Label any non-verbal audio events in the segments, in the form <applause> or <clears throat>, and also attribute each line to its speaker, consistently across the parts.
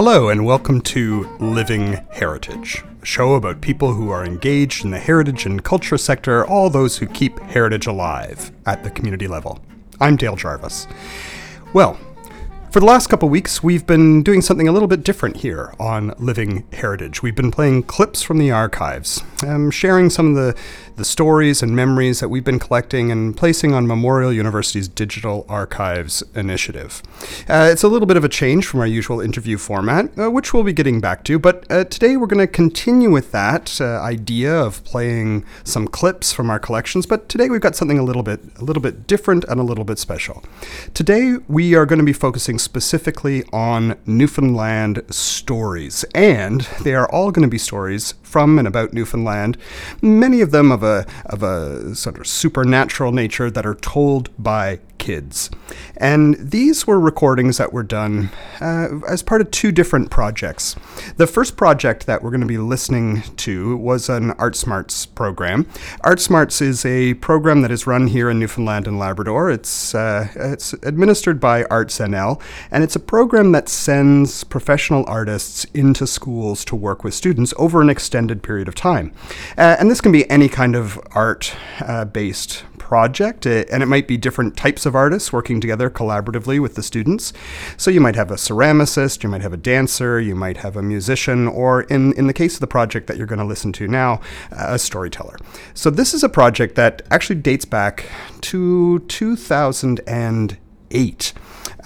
Speaker 1: Hello, and welcome to Living Heritage, a show about people who are engaged in the heritage and culture sector, all those who keep heritage alive at the community level. I'm Dale Jarvis. Well, for the last couple weeks, we've been doing something a little bit different here on Living Heritage. We've been playing clips from the archives, um, sharing some of the, the stories and memories that we've been collecting and placing on Memorial University's Digital Archives initiative. Uh, it's a little bit of a change from our usual interview format, uh, which we'll be getting back to, but uh, today we're going to continue with that uh, idea of playing some clips from our collections, but today we've got something a little bit a little bit different and a little bit special. Today we are going to be focusing specifically on Newfoundland stories, and they are all going to be stories from and about Newfoundland, many of them of a, of a sort of supernatural nature that are told by kids. And these were recordings that were done uh, as part of two different projects. The first project that we're going to be listening to was an ArtSmarts program. ArtSmarts is a program that is run here in Newfoundland and Labrador. It's, uh, it's administered by Arts NL, and it's a program that sends professional artists into schools to work with students over an extended period of time. Uh, and this can be any kind of art uh, based project, uh, and it might be different types of artists working together collaboratively with the students. So you might have a ceramicist, you might have a dancer, you might have a musician, or in, in the case of the project that you're going to listen to now, a storyteller. So this is a project that actually dates back to 2008.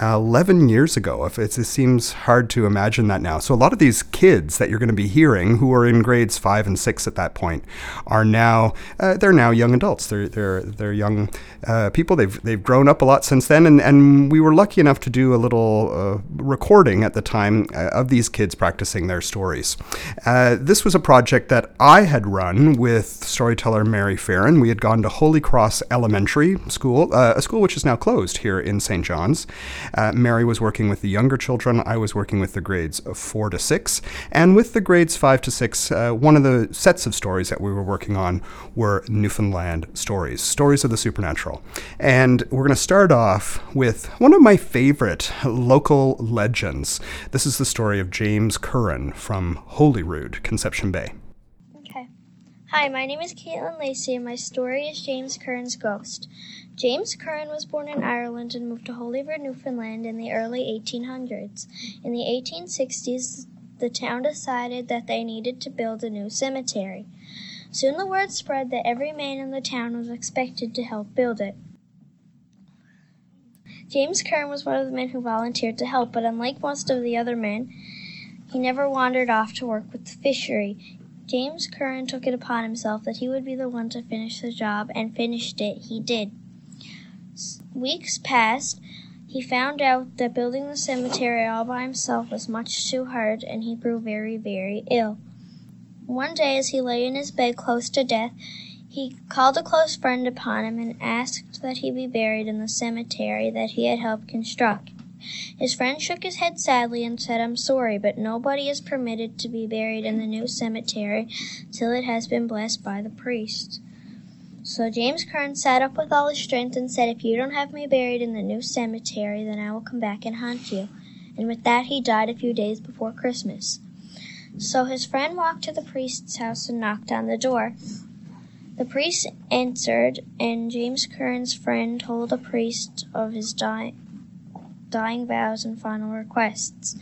Speaker 1: 11 years ago. If it seems hard to imagine that now. So a lot of these kids that you're going to be hearing, who are in grades five and six at that point, are now uh, they're now young adults. They're they're they're young uh, people. They've they've grown up a lot since then, and and we were lucky enough to do a little uh, recording at the time uh, of these kids practicing their stories. Uh, this was a project that I had run with storyteller Mary Farron. We had gone to Holy Cross Elementary School, uh, a school which is now closed here in St. John's. Uh, Mary was working with the younger children. I was working with the grades of four to six. And with the grades five to six, uh, one of the sets of stories that we were working on were Newfoundland stories, stories of the supernatural. And we're going to start off with one of my favorite local legends. This is the story of James Curran from Holyrood, Conception Bay.
Speaker 2: Hi, my name is Caitlin Lacey, and my story is James Curran's Ghost. James Curran was born in Ireland and moved to Holyrood, Newfoundland in the early 1800s. In the 1860s, the town decided that they needed to build a new cemetery. Soon the word spread that every man in the town was expected to help build it. James Curran was one of the men who volunteered to help, but unlike most of the other men, he never wandered off to work with the fishery. James Curran took it upon himself that he would be the one to finish the job, and finished it he did. Weeks passed. He found out that building the cemetery all by himself was much too hard, and he grew very, very ill. One day, as he lay in his bed close to death, he called a close friend upon him and asked that he be buried in the cemetery that he had helped construct. His friend shook his head sadly and said, I'm sorry, but nobody is permitted to be buried in the new cemetery till it has been blessed by the priest. So James Curran sat up with all his strength and said, If you don't have me buried in the new cemetery, then I will come back and haunt you. And with that he died a few days before Christmas. So his friend walked to the priest's house and knocked on the door. The priest answered, and James Curran's friend told the priest of his dying vows and final requests.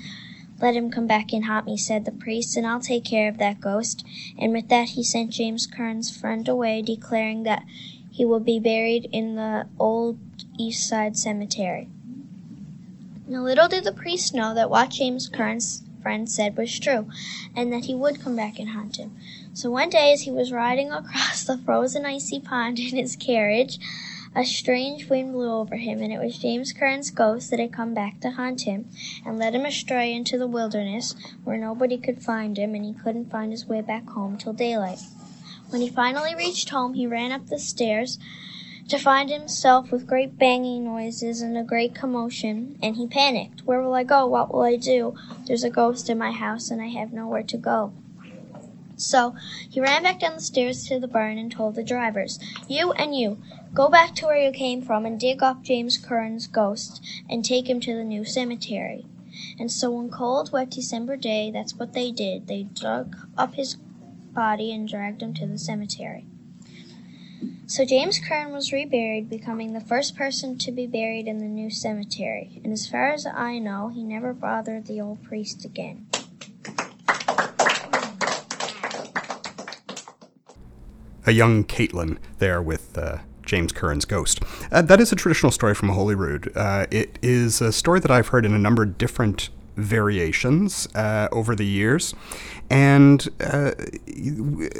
Speaker 2: Let him come back and haunt me, said the priest, and I'll take care of that ghost. And with that he sent James Curran's friend away, declaring that he will be buried in the old East Side Cemetery. Now little did the priest know that what James Curran's friend said was true, and that he would come back and haunt him. So one day as he was riding across the frozen icy pond in his carriage, a strange wind blew over him, and it was James Curran's ghost that had come back to haunt him and led him astray into the wilderness where nobody could find him and he couldn't find his way back home till daylight. When he finally reached home, he ran up the stairs to find himself with great banging noises and a great commotion, and he panicked. Where will I go? What will I do? There's a ghost in my house and I have nowhere to go. So he ran back down the stairs to the barn and told the drivers, You and you, go back to where you came from and dig up James Curran's ghost and take him to the new cemetery. And so one cold, wet December day, that's what they did. They dug up his body and dragged him to the cemetery. So James Curran was reburied, becoming the first person to be buried in the new cemetery. And as far as I know, he never bothered the old priest again.
Speaker 1: A young Caitlin there with uh, James Curran's ghost. Uh, that is a traditional story from Holyrood. Uh, it is a story that I've heard in a number of different variations uh, over the years. And uh,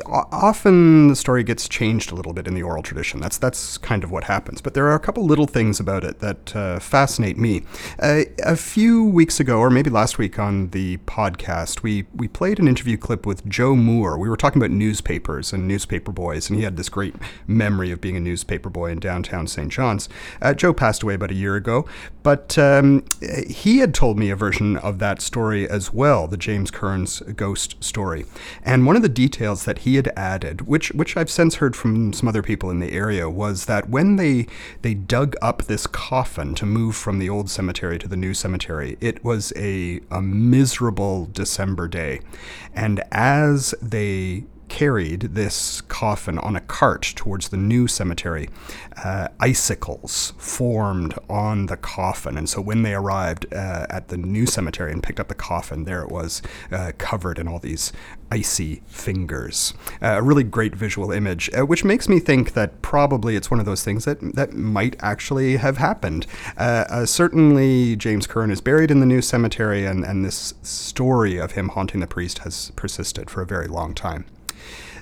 Speaker 1: often the story gets changed a little bit in the oral tradition. That's that's kind of what happens. But there are a couple little things about it that uh, fascinate me. Uh, a few weeks ago, or maybe last week on the podcast, we we played an interview clip with Joe Moore. We were talking about newspapers and newspaper boys, and he had this great memory of being a newspaper boy in downtown St. John's. Uh, Joe passed away about a year ago, but um, he had told me a version of that story as well, the James Curran's ghost story. And one of the details that he had added, which which I've since heard from some other people in the area, was that when they they dug up this coffin to move from the old cemetery to the new cemetery, it was a, a miserable December day. And as they carried this coffin on a cart towards the new cemetery. Uh, icicles formed on the coffin, and so when they arrived uh, at the new cemetery and picked up the coffin, there it was, uh, covered in all these icy fingers. Uh, a really great visual image, uh, which makes me think that probably it's one of those things that that might actually have happened. Uh, certainly, James Curran is buried in the new cemetery, and, and this story of him haunting the priest has persisted for a very long time.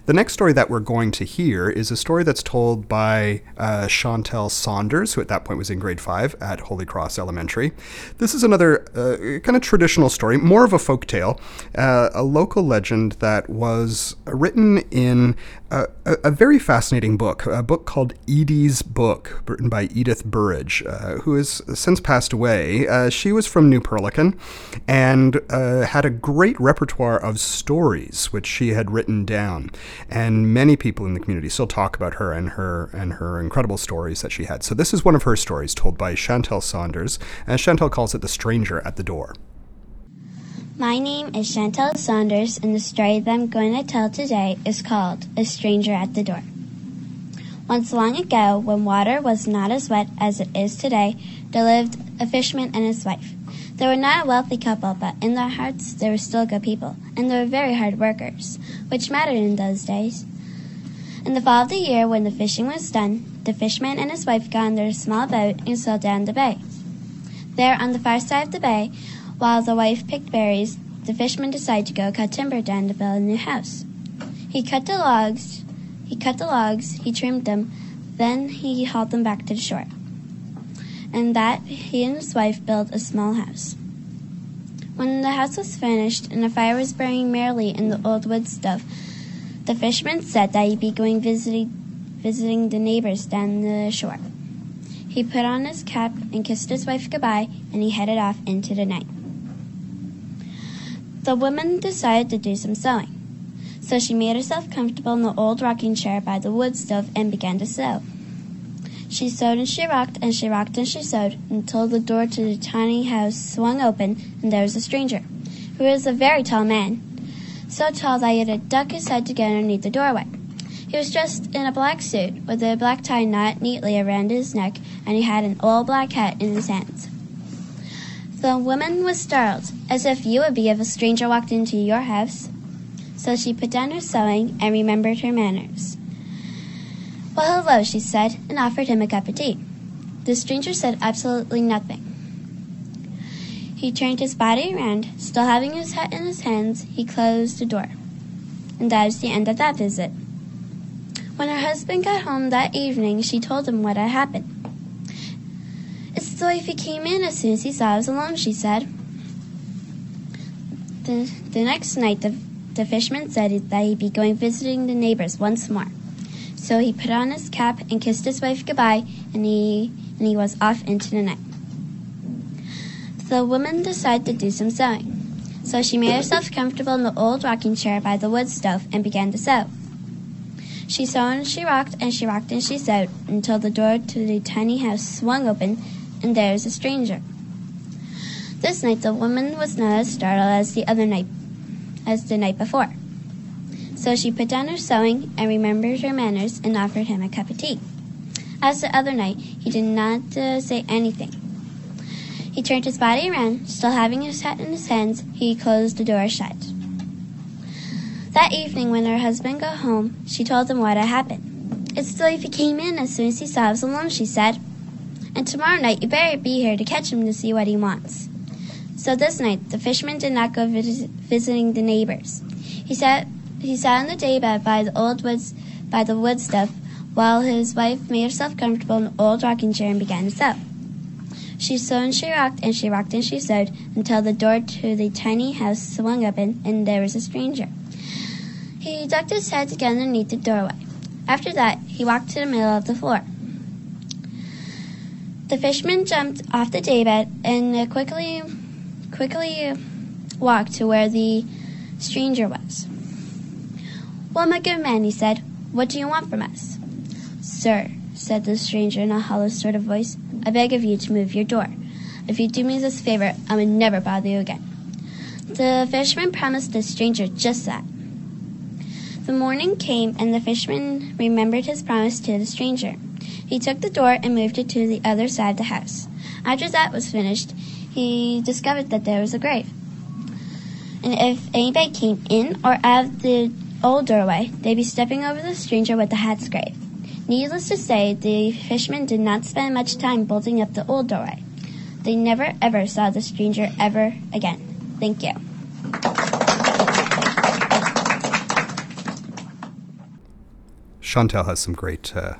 Speaker 1: The next story that we're going to hear is a story that's told by uh, Chantel Saunders, who at that point was in grade five at Holy Cross Elementary. This is another uh, kind of traditional story, more of a folk tale, uh, a local legend that was written in a, a, very fascinating book, a book called Edie's Book, written by Edith Burridge, uh, who has since passed away. Uh, she was from New Perlican and uh, had a great repertoire of stories which she had written down and many people in the community still talk about her and her and her incredible stories that she had. So this is one of her stories told by Chantel Saunders, and Chantel calls it "The Stranger at the Door."
Speaker 3: My name is Chantel Saunders, and the story that I'm going to tell today is called "A Stranger at the Door." Once long ago, when water was not as wet as it is today, there lived a fisherman and his wife. They were not a wealthy couple, but in their hearts they were still good people, and they were very hard workers, which mattered in those days. In the fall of the year, when the fishing was done, the fisherman and his wife got on their small boat and sailed down the bay. There, on the far side of the bay, while the wife picked berries, the fisherman decided to go cut timber down to build a new house. He cut the logs, he cut the logs, he trimmed them, then he hauled them back to the shore and that he and his wife built a small house. When the house was finished and a fire was burning merrily in the old wood stove, the fisherman said that he'd be going visiting, visiting the neighbors down the shore. He put on his cap and kissed his wife goodbye, and he headed off into the night. The woman decided to do some sewing, so she made herself comfortable in the old rocking chair by the wood stove and began to sew. She sewed and she rocked, and she rocked and she sewed, until the door to the tiny house swung open, and there was a stranger, who was a very tall man, so tall that he had to duck his head to get underneath the doorway. He was dressed in a black suit, with a black tie knotted neatly around his neck, and he had an old black hat in his hands. The woman was startled, as if you would be if a stranger walked into your house. So she put down her sewing and remembered her manners. Well, hello, she said, and offered him a cup of tea. The stranger said absolutely nothing. He turned his body around, still having his hat in his hands, he closed the door. And that was the end of that visit. When her husband got home that evening, she told him what had happened. He came in as soon as he saw I was alone, she said. The, the next night, the, the fisherman said that he'd be going visiting the neighbors once more. So he put on his cap and kissed his wife goodbye, and he and he was off into the night. The woman decided to do some sewing. So she made herself comfortable in the old rocking chair by the wood stove and began to sew. She sewed and she rocked and she rocked and she sewed until the door to the tiny house swung open and there was a stranger. This night the woman was not as startled as the other night as the night before. So she put down her sewing and remembered her manners and offered him a cup of tea. As the other night, he did not uh, say anything. He turned his body around, still having his hat in his hands, he closed the door shut. That evening, when her husband got home, she told him what had happened. It's as if he came in as soon as he saw was alone, she said. And tomorrow night you better be here to catch him to see what he wants. So this night the fisherman did not go vis- visiting the neighbors. He sat he sat on the daybed by the old woods by the wood stove while his wife made herself comfortable in an old rocking chair and began to sew. She sewed and she rocked and she rocked and she sewed until the door to the tiny house swung open and there was a stranger. He ducked his head get underneath the doorway. After that, he walked to the middle of the floor. The fisherman jumped off the daybed and quickly, quickly walked to where the stranger was. Well, my good man, he said, what do you want from us? Sir, said the stranger in a hollow sort of voice, I beg of you to move your door. If you do me this favor, I will never bother you again. The fisherman promised the stranger just that. The morning came, and the fisherman remembered his promise to the stranger. He took the door and moved it to the other side of the house. After that was finished, he discovered that there was a grave. And if anybody came in or out of the old doorway, they'd be stepping over the stranger with the hat's grave. Needless to say, the fishermen did not spend much time bolting up the old doorway. They never ever saw the stranger ever again. Thank you.
Speaker 1: Chantel has some great uh,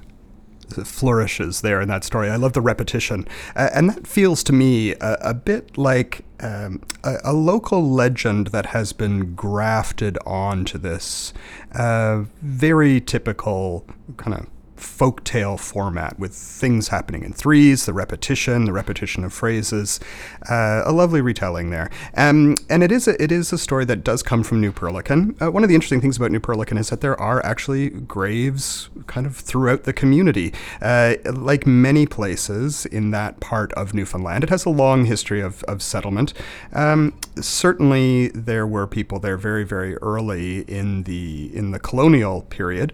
Speaker 1: flourishes there in that story. I love the repetition. Uh, and that feels to me a, a bit like um, a, a, local legend that has been grafted onto this uh, very typical kind of folktale format with things happening in threes, the repetition, the repetition of phrases. Uh, a lovely retelling there. Um, and it is a, it is a story that does come from New Perlican. Uh, one of the interesting things about New Perlican is that there are actually graves kind of throughout the community. Uh, like many places in that part of Newfoundland, it has a long history of, of settlement. Um, certainly, there were people there very, very early in the in the colonial period,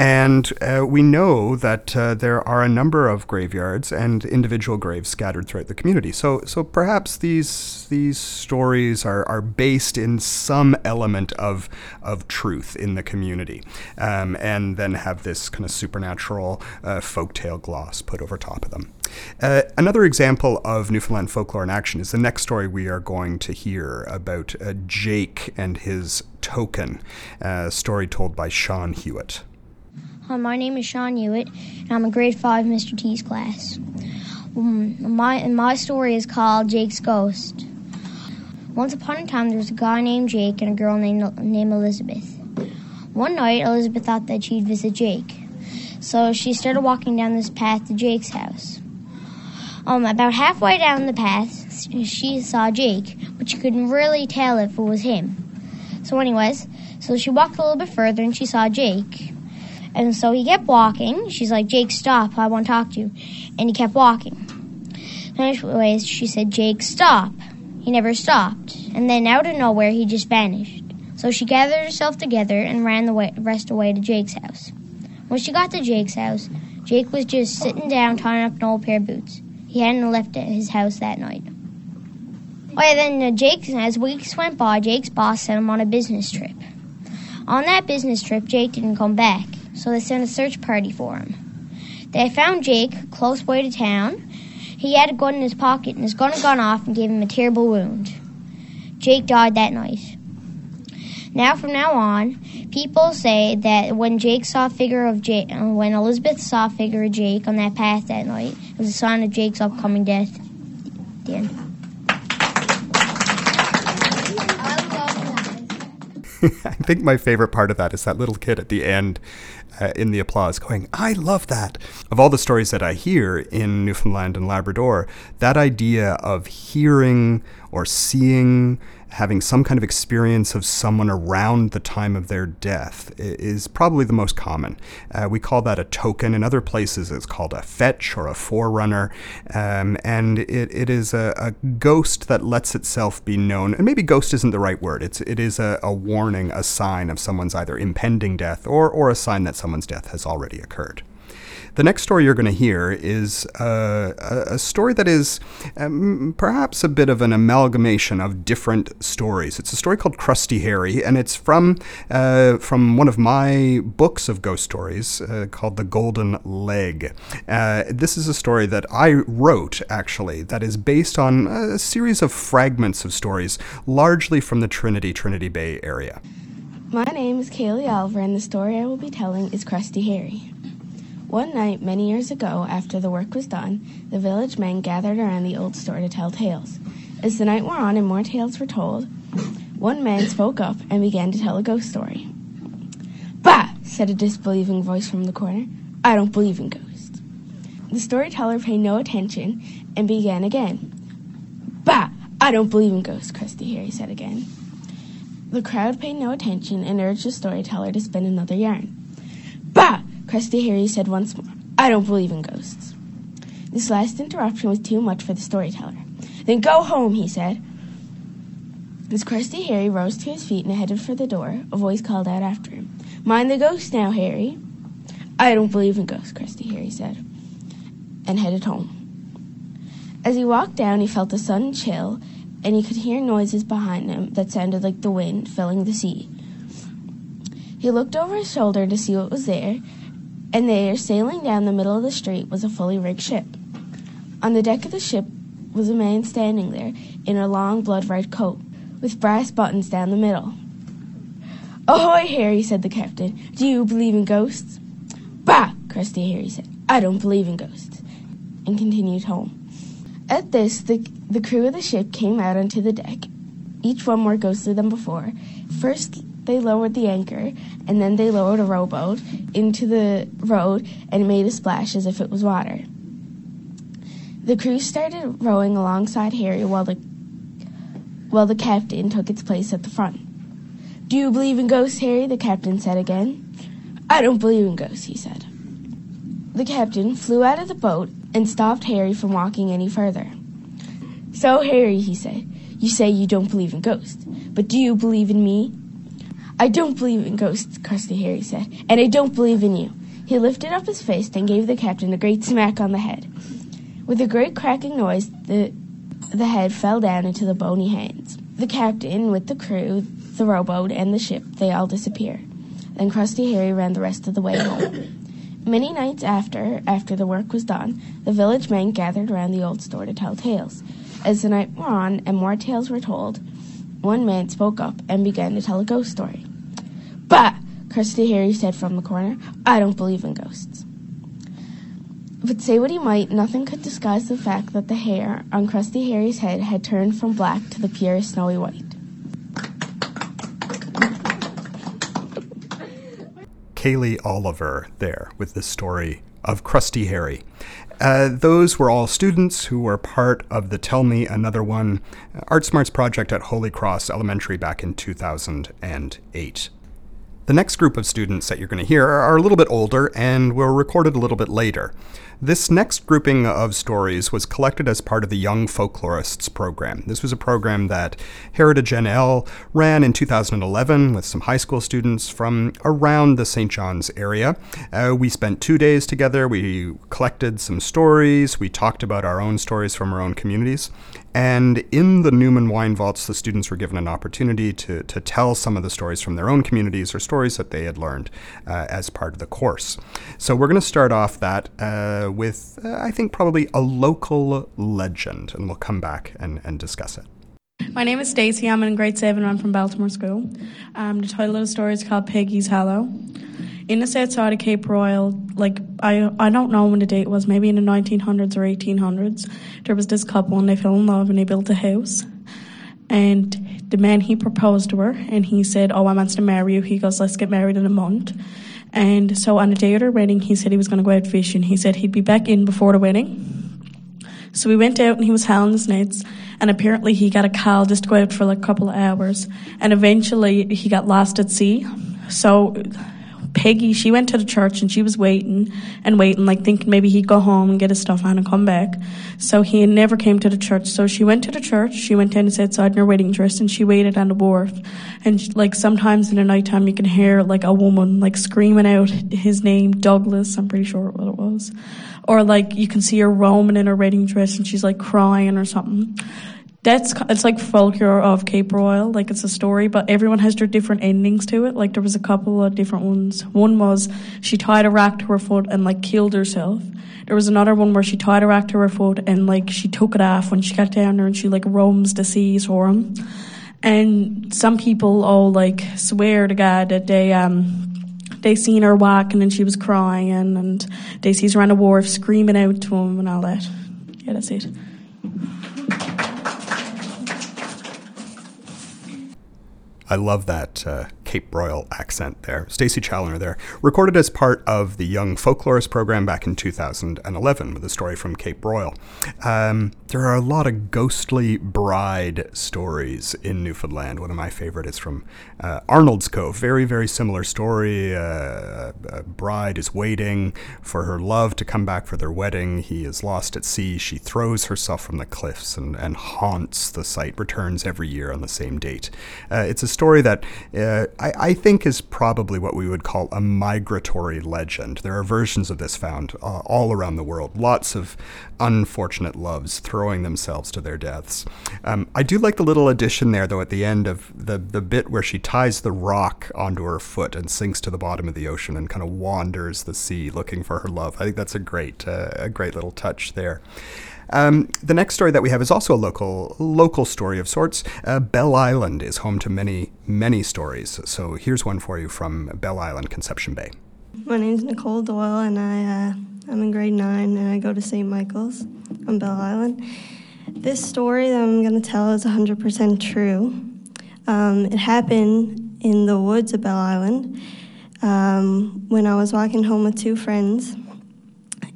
Speaker 1: and uh, we know that uh, there are a number of graveyards and individual graves scattered throughout the community. So, so perhaps these these stories are, are based in some element of of truth in the community, um, and then have this kind of supernatural uh, folktale gloss put over top of them. Uh, another example of Newfoundland folklore in action is the next story we are going to hear about uh, Jake and his token, a story told by Sean Hewitt.
Speaker 4: My name is Sean Hewitt, and I'm a grade 5 Mr. T's class. Um, my, my story is called Jake's Ghost. Once upon a time, there was a guy named Jake and a girl named, named Elizabeth. One night, Elizabeth thought that she'd visit Jake, so she started walking down this path to Jake's house. Um, about halfway down the path, she saw Jake, but she couldn't really tell if it was him. So, anyways, so she walked a little bit further and she saw Jake. And so he kept walking. She's like, Jake, stop. I want to talk to you. And he kept walking. Anyways, she said, Jake, stop. He never stopped. And then out of nowhere, he just vanished. So she gathered herself together and ran the way, rest away to Jake's house. When she got to Jake's house, Jake was just sitting down tying up an old pair of boots. He hadn't left his house that night. Well, then uh, Jake, as weeks went by, Jake's boss sent him on a business trip. On that business trip, Jake didn't come back so they sent a search party for him. They found Jake close way to town. He had a gun in his pocket, and his gun had gone off and gave him a terrible wound. Jake died that night. Now, from now on, people say that when Jake saw a figure of Jake, uh, when Elizabeth saw a figure of Jake on that path that night, it was a sign of Jake's upcoming death. The <laughs> end.
Speaker 1: I think my favorite part of that is that little kid at the end uh, in the applause going, I love that. Of all the stories that I hear in Newfoundland and Labrador, that idea of hearing or seeing having some kind of experience of someone around the time of their death is probably the most common. Uh, we call that a token. In other places, it's called a fetch or a forerunner. Um, and it, it is a, a, ghost that lets itself be known. And maybe ghost isn't the right word. It's, it is a, a warning, a sign of someone's either impending death or, or a sign that someone's death has already occurred. The next story you're going to hear is uh, a, story that is um, perhaps a bit of an amalgamation of different stories. It's a story called Crusty Harry, and it's from uh, from one of my books of ghost stories uh, called The Golden Leg. Uh, this is a story that I wrote, actually, that is based on a series of fragments of stories, largely from the Trinity, Trinity Bay area.
Speaker 5: My name is Kaylee Oliver, and the story I will be telling is Crusty Harry. One night, many years ago, after the work was done, the village men gathered around the old store to tell tales. As the night wore on and more tales were told, one man spoke up and began to tell a ghost story. Bah! said a disbelieving voice from the corner. I don't believe in ghosts. The storyteller paid no attention and began again. Bah! I don't believe in ghosts, Crusty Harry said again. The crowd paid no attention and urged the storyteller to spin another yarn. Crusty Harry said once more, I don't believe in ghosts. This last interruption was too much for the storyteller. Then go home, he said. As Crusty Harry rose to his feet and headed for the door, a voice called out after him, Mind the ghost now, Harry. I don't believe in ghosts, Crusty Harry said, and headed home. As he walked down, he felt a sudden chill, and he could hear noises behind him that sounded like the wind filling the sea. He looked over his shoulder to see what was there, and there, sailing down the middle of the street, was a fully rigged ship. On the deck of the ship was a man standing there in a long blood red coat, with brass buttons down the middle. Ahoy, Harry, said the captain. Do you believe in ghosts? Bah, Crusty Harry said. I don't believe in ghosts, and continued home. At this, the, the crew of the ship came out onto the deck, each one more ghostly than before. First, they lowered the anchor, and then they lowered a rowboat into the road and made a splash as if it was water. The crew started rowing alongside Harry while the while the captain took its place at the front. Do you believe in ghosts, Harry? the captain said again. I don't believe in ghosts, he said. The captain flew out of the boat and stopped Harry from walking any further. So, Harry, he said, you say you don't believe in ghosts, but do you believe in me? I don't believe in ghosts, Crusty Harry said, and I don't believe in you. He lifted up his fist and gave the captain a great smack on the head. With a great cracking noise, the, the head fell down into the bony hands. The captain, with the crew, the rowboat, and the ship, they all disappeared. Then Crusty Harry ran the rest of the way home. Many nights after, after the work was done, the village men gathered around the old store to tell tales. As the night wore on and more tales were told, one man spoke up and began to tell a ghost story. Bah! Crusty Harry said from the corner. I don't believe in ghosts. But say what he might, nothing could disguise the fact that the hair on Crusty Harry's head had turned from black to the pure snowy white.
Speaker 1: Kaylee Oliver there with the story of Crusty Harry. Uh, those were all students who were part of the Tell Me Another One Art Smarts project at Holy Cross Elementary back in 2008. The next group of students that you're going to hear are a little bit older and were recorded a little bit later. This next grouping of stories was collected as part of the Young Folklorists program. This was a program that Heritage NL ran in 2011 with some high school students from around the St. John's area. Uh, we spent two days together. We collected some stories. We talked about our own stories from our own communities. And in the Newman Wine Vaults, the students were given an opportunity to, to tell some of the stories from their own communities or stories that they had learned uh, as part of the course. So we're going to start off that uh, with, uh, I think, probably a local legend, and we'll come back and, and discuss it.
Speaker 6: My name is Stacey. I'm in grade 7. I'm from Baltimore School. Um, the title of the story is called Peggy's Hollow in the south side of Cape Broyle, like I I don't know when the date was, maybe in the 1900s or 1800s, there was this couple and they fell in love and they built a house. And the man he proposed to her and he said, "Oh, I want to marry you." He goes, "Let's get married in a month." And so on the day of their wedding, he said he was going to go out fishing. He said he'd be back in before the wedding.
Speaker 7: So we went out and he was howling his nets, and apparently he got a call just to go out for like a couple of hours, and eventually he got lost at sea. So Peggy, she went to the church and she was waiting and waiting, like thinking maybe he'd go home and get his stuff on and come back. So he never came to the church. So she went to the church, she went in and sat outside in her wedding dress and she waited on the wharf. And like sometimes in the nighttime you can hear like a woman like screaming out his name, Douglas, I'm pretty sure what it was. Or like you can see her roaming in her wedding dress and she's like crying or something that's it's like folklore of Cape Broyle, like it's a story, but everyone has their different endings to it. Like there was a couple of different ones. One was she tied a rack to her foot and like killed herself. There was another one where she tied a rack to her foot and like she took it off when she got down there and she like roams the seas for him. And some people all like swear to God that they um they seen her walking and she was crying and they sees her on the wharf screaming out to him and all that. Yeah, that's it.
Speaker 1: I love that uh, Cape Broyle accent there. Stacy Challoner there, recorded as part of the Young Folklorist program back in 2011 with a story from Cape Broyle. Um, there are a lot of ghostly bride stories in Newfoundland. One of my favorite is from uh, Arnold's Cove. Very, very similar story. Uh, a bride is waiting for her love to come back for their wedding. He is lost at sea. She throws herself from the cliffs and, and haunts the site, returns every year on the same date. Uh, it's a story that uh, I, I, think is probably what we would call a migratory legend. There are versions of this found uh, all around the world. Lots of unfortunate loves throwing themselves to their deaths. Um, I do like the little addition there, though, at the end of the, the bit where she ties the rock onto her foot and sinks to the bottom of the ocean and kind of wanders the sea looking for her love. I think that's a great, uh, a great little touch there. Um, the next story that we have is also a local local story of sorts. Uh, Bell Island is home to many many stories. So here's one for you from Bell Island, Conception Bay.
Speaker 8: My name is Nicole Doyle, and I uh, I'm in grade nine, and I go to St. Michael's on Bell Island. This story that I'm going to tell is 100% true. Um, it happened in the woods of Bell Island um, when I was walking home with two friends,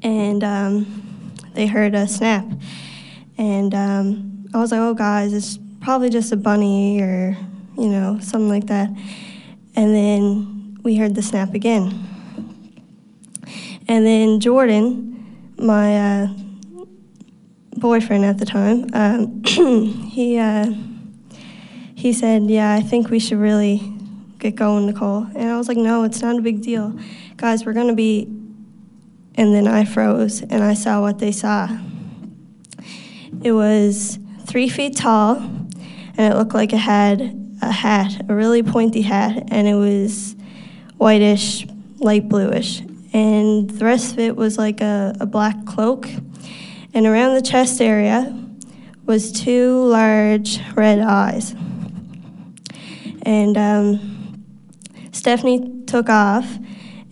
Speaker 8: and um, they heard a snap. And um, I was like, oh, guys, it's probably just a bunny or, you know, something like that. And then we heard the snap again. And then Jordan, my uh, boyfriend at the time, um, <clears throat> he, uh, he said, yeah, I think we should really get going, Nicole. And I was like, no, it's not a big deal. Guys, we're going to be and then I froze and I saw what they saw. It was three feet tall and it looked like it had a hat, a really pointy hat, and it was whitish, light bluish. And the rest of it was like a, a black cloak. And around the chest area was two large red eyes. And um, Stephanie took off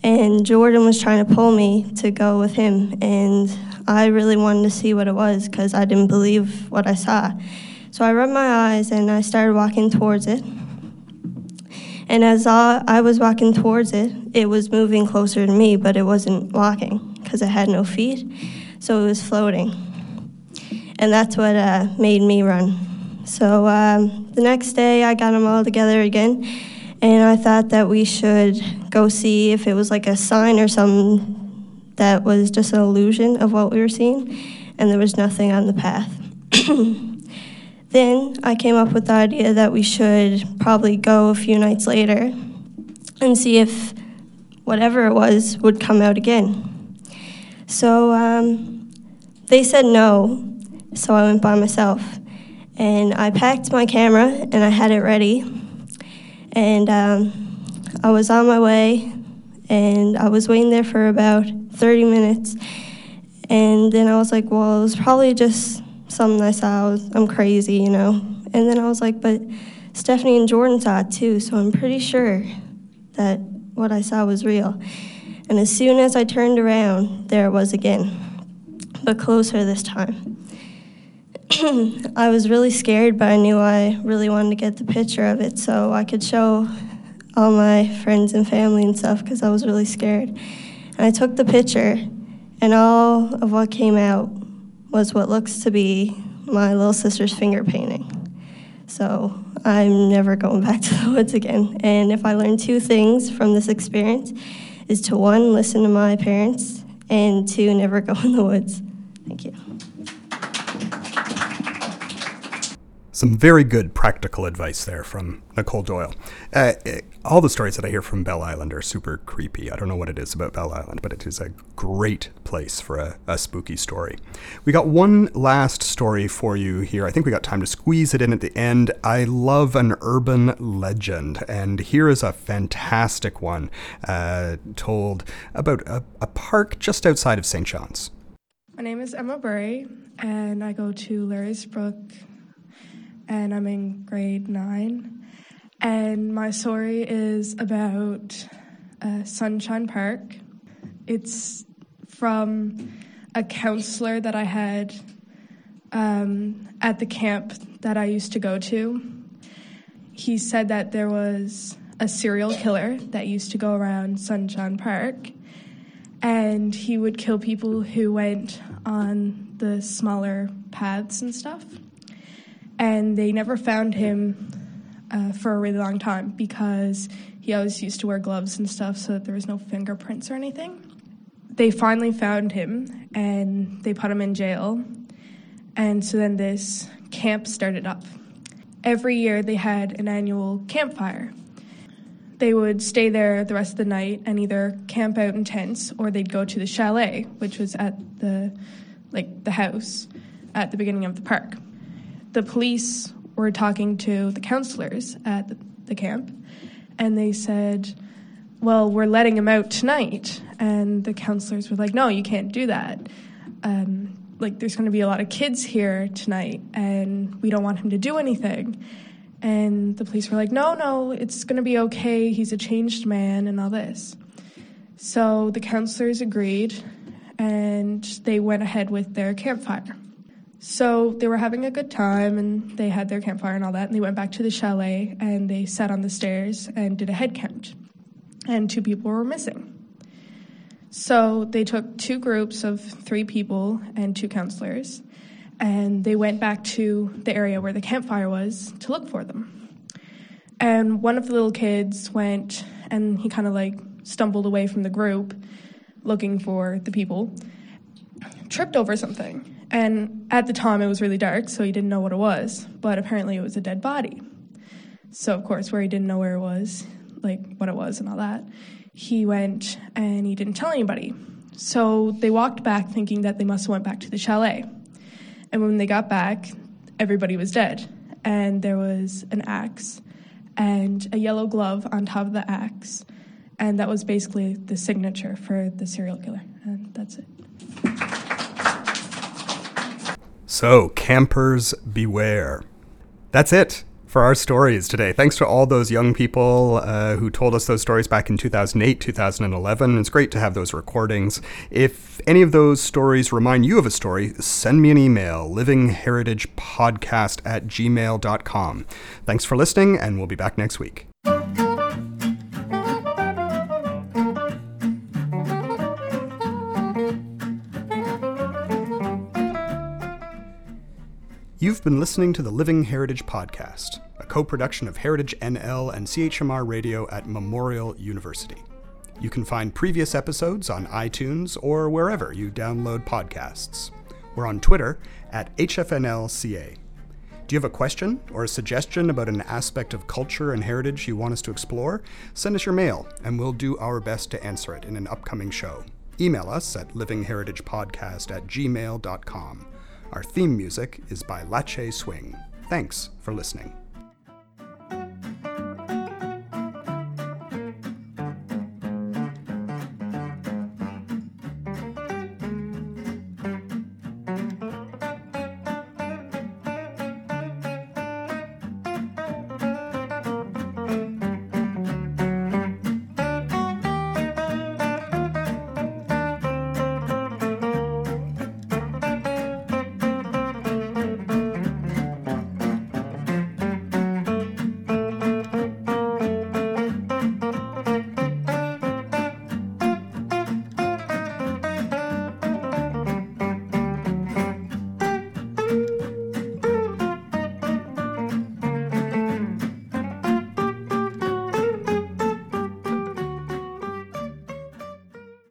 Speaker 8: and Jordan was trying to pull me to go with him, and I really wanted to see what it was because I didn't believe what I saw. So I rubbed my eyes and I started walking towards it. And as I was walking towards it, it was moving closer to me, but it wasn't walking because it had no feet, so it was floating. And that's what uh, made me run. So um, the next day, I got them all together again and I thought that we should go see if it was like a sign or something that was just an illusion of what we were seeing, and there was nothing on the path. <clears throat> then I came up with the idea that we should probably go a few nights later and see if whatever it was would come out again. So um, they said no, so I went by myself. And I packed my camera and I had it ready and um, I was on my way, and I was waiting there for about 30 minutes. And then I was like, well, it was probably just something I saw. I was, I'm crazy, you know. And then I was like, but Stephanie and Jordan saw it too, so I'm pretty sure that what I saw was real. And as soon as I turned around, there it was again, but closer this time. <clears throat> I was really scared, but I knew I really wanted to get the picture of it so I could show all my friends and family and stuff because I was really scared. And I took the picture, and all of what came out was what looks to be my little sister's finger painting. So I'm never going back to <laughs> the woods again. And if I learn two things from this experience, is to one, listen to my parents, and two, never go in the woods. Thank you.
Speaker 1: Some very good practical advice there from Nicole Doyle. Uh, all the stories that I hear from Bell Island are super creepy. I don't know what it is about Bell Island, but it is a great place for a, a spooky story. We got one last story for you here. I think we got time to squeeze it in at the end. I love an urban legend, and here is a fantastic one uh, told about a, a park just outside of St. John's.
Speaker 6: My name is Emma Burry, and I go to Leary's Brook and I'm in grade nine. And my story is about uh, Sunshine Park. It's from a counselor that I had um, at the camp that I used to go to. He said that there was a serial killer that used to go around Sunshine Park, and he would kill people who went on the smaller paths and stuff and they never found him uh, for a really long time because he always used to wear gloves and stuff so that there was no fingerprints or anything. They finally found him and they put him in jail. And so then this camp started up. Every year they had an annual campfire. They would stay there the rest of the night and either camp out in tents or they'd go to the chalet, which was at the like the house at the beginning of the park the police were talking to the counselors at the, camp, and they said, Well, we're letting him out tonight. And the counselors were like, No, you can't do that. Um, like, there's going to be a lot of kids here tonight, and we don't want him to do anything. And the police were like, No, no, it's going to be okay. He's a changed man, and all this. So the counselors agreed, and they went ahead with their campfire. So they were having a good time and they had their campfire and all that. And they went back to the chalet and they sat on the stairs and did a head count. And two people were missing. So they took two groups of three people and two counselors and they went back to the area where the campfire was to look for them. And one of the little kids went and he kind of like stumbled away from the group looking for the people, tripped over something and at the time, it was really dark, so he didn't know what it was. But apparently, it was a dead body. So, of course, where he didn't know where it was, like what it was and all that, he went and he didn't tell anybody. So they walked back thinking that they must have went back to the chalet. And when they got back, everybody was dead. And there was an axe and a yellow glove on top of the axe. And that was basically the signature for the serial killer. And that's it.
Speaker 1: So, campers beware. That's it for our stories today. Thanks to all those young people uh, who told us those stories back in 2008, 2011. It's great to have those recordings. If any of those stories remind you of a story, send me an email, livingheritagepodcast at gmail.com. Thanks for listening, and we'll be back next week. You've been listening to the Living Heritage Podcast, a co production of Heritage NL and CHMR Radio at Memorial University. You can find previous episodes on iTunes or wherever you download podcasts. We're on Twitter at HFNLCA. Do you have a question or a suggestion about an aspect of culture and heritage you want us to explore? Send us your mail, and we'll do our best to answer it in an upcoming show. Email us at livingheritagepodcast at gmail.com. Our theme music is by Lache Swing. Thanks for listening.